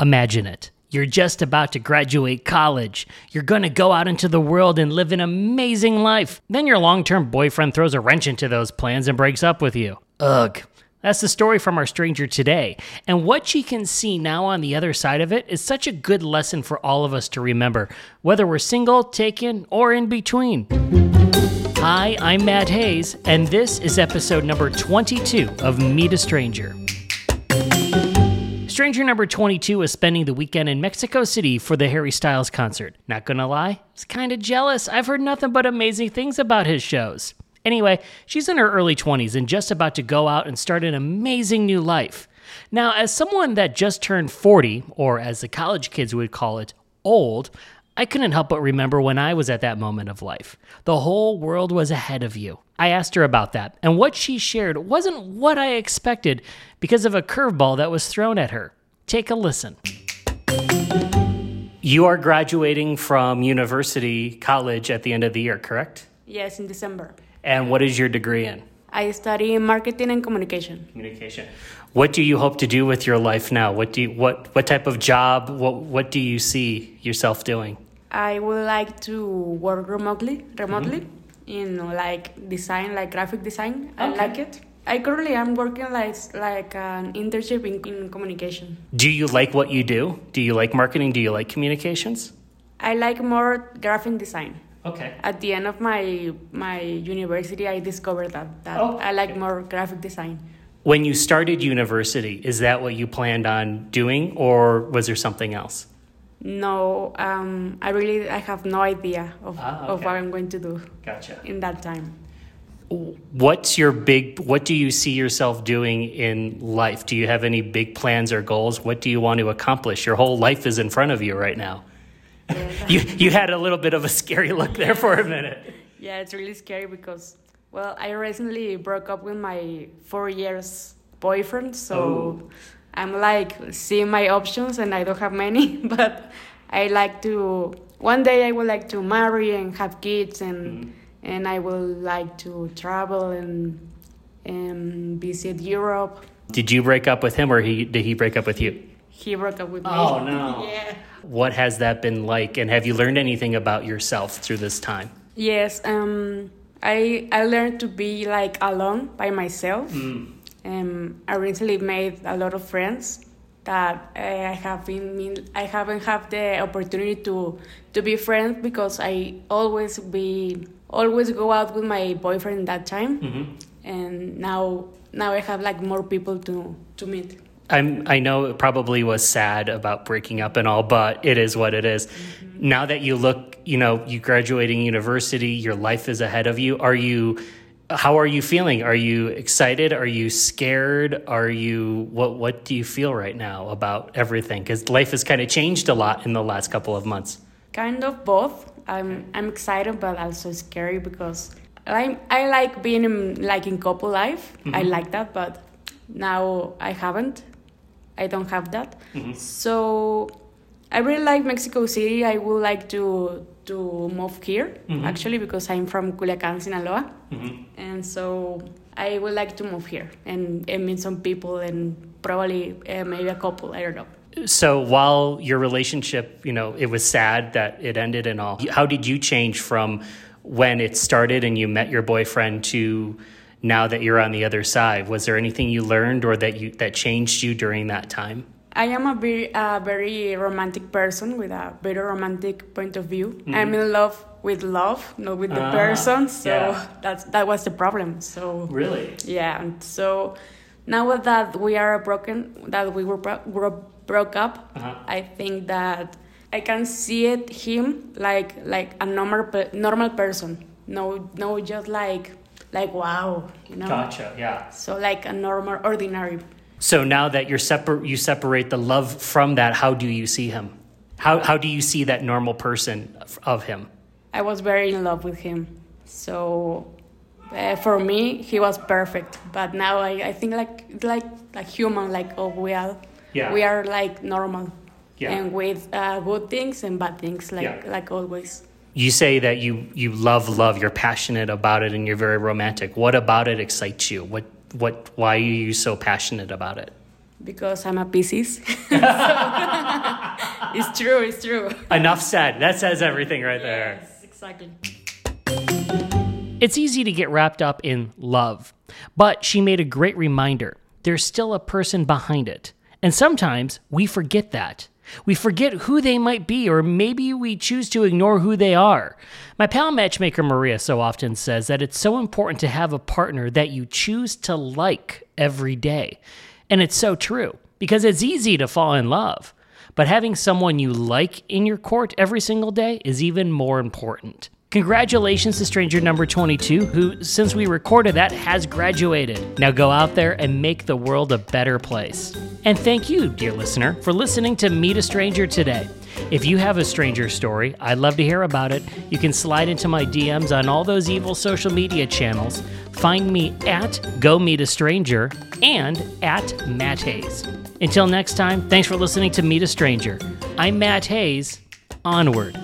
Imagine it. You're just about to graduate college. You're to go out into the world and live an amazing life. Then your long term boyfriend throws a wrench into those plans and breaks up with you. Ugh. That's the story from our stranger today. And what she can see now on the other side of it is such a good lesson for all of us to remember, whether we're single, taken, or in between. Hi, I'm Matt Haze, and this is episode number 22 of Meet a Stranger. Stranger number 22 is spending the weekend in Mexico City for the Harry Styles concert. Not gonna lie, was kinda jealous. I've heard nothing but amazing things about his shows. Anyway, she's in her early 20s and just about to go out and start an amazing new life. Now, as someone that just turned 40, or as the college kids would call it, old, I couldn't help but remember when I was at that moment of life. The whole world was ahead of you. I asked her about that, and what she shared wasn't what I expected because of a curveball that was thrown at her. Take a listen. You are graduating from university, college at the end of the year, correct? Yes, in December. And what is your degree in? I study marketing and communication. Communication. What do you hope to do with your life now? What do you, what what type of job? What what do you see yourself doing? I would like to work remotely, remotely mm-hmm. in like design, like graphic design. I like it. I currently am working like like an internship in, in communication. Do you like what you do? Do you like marketing? Do you like communications? I like more graphic design. Okay. At the end of my my university, I discovered that that Oh, I like okay. more graphic design. When you started university, is that what you planned on doing, or was there something else? No, um, I really I have no idea of, Ah, of what I'm going to do Gotcha. in that time. What's your big? What do you see yourself doing in life? Do you have any big plans or goals? What do you want to accomplish? Your whole life is in front of you right now. Yeah. You you had a little bit of a scary look there for a minute. Yeah, it's really scary because, well, I recently broke up with my four years boyfriend, so Oh. I'm like seeing my options and I don't have many, but I like to. One day I would like to marry and have kids, and and I would like to travel and and visit Europe. Did you break up with him, or he did he break up with you? He broke up with me. Oh, no. yeah. What has that been like, and have you learned anything about yourself through this time? Yes. Um. I I learned to be like alone by myself. Um, I recently made a lot of friends that uh, I have been I haven't had the opportunity to to be friends because I always be always go out with my boyfriend that time, and now now I have like more people to to meet. I'm, I know it probably was sad about breaking up and all, but it is what it is. Now that you look, you know, you graduating university, your life is ahead of you. Are you, how are you feeling? Are you excited? Are you scared? Are you, what, what do you feel right now about everything? Because life has kind of changed a lot in the last couple of months. Kind of both. I'm I'm excited but also scary because I I like being in like in couple life. I mm-hmm. like that, but now I haven't. I don't have that. Mm-hmm. So I really like Mexico City. I would like to to move here actually because I'm from Culiacan, Sinaloa, and so I would like to move here and, and meet some people and probably uh, maybe a couple. I don't know. So while your relationship, you know, it was sad that it ended and all, how did you change from when it started and you met your boyfriend to now that you're on the other side? Was there anything you learned or that you that changed you during that time? I am a very, a very romantic person with a very romantic point of view. I'm in love with love, not with the Ah, person. So yeah. that's that was the problem. So Really? yeah, and so now that we are broken, that we were bro- bro- broke up, Uh-huh. I think that I can see it him like like a normal normal person. No, no, just like like wow, you know. Gotcha. Yeah. So like a normal, ordinary So now that you're separ- you separate the love from that, how do you see him? How how do you see that normal person of- him? I was very in love with him. So uh, for me, he was perfect. But now I, I think like like like human, like oh we are Yeah. we are like normal, Yeah. and with uh, good things and bad things, like Yeah. like always. You say that you you love love, you're passionate about it, and you're very romantic. What about it excites you? What what? Why are you so passionate about it? Because I'm a Pisces. it's true, it's true. Enough said. That says everything right there. Yes, exactly. It's easy to get wrapped up in love, but she made a great reminder there's still a person behind it. And sometimes we forget that. We forget who they might be, or maybe we choose to ignore who they are. My pal matchmaker Maria so often says that it's so important to have a partner that you choose to like every day. And it's so true, because it's easy to fall in love. But having someone you like in your court every single day is even more important. Congratulations to stranger number 22, who, since we recorded that, has graduated. Now go out there and make the world a better place. And thank you, dear listener, for listening to Meet a Stranger today. If you have a stranger story, I'd love to hear about it. You can slide into my DMs on all those evil social media channels. Find me at Go Meet a Stranger and at Matt Haze. Until next time, thanks for listening to Meet a Stranger. I'm Matt Haze. Onward.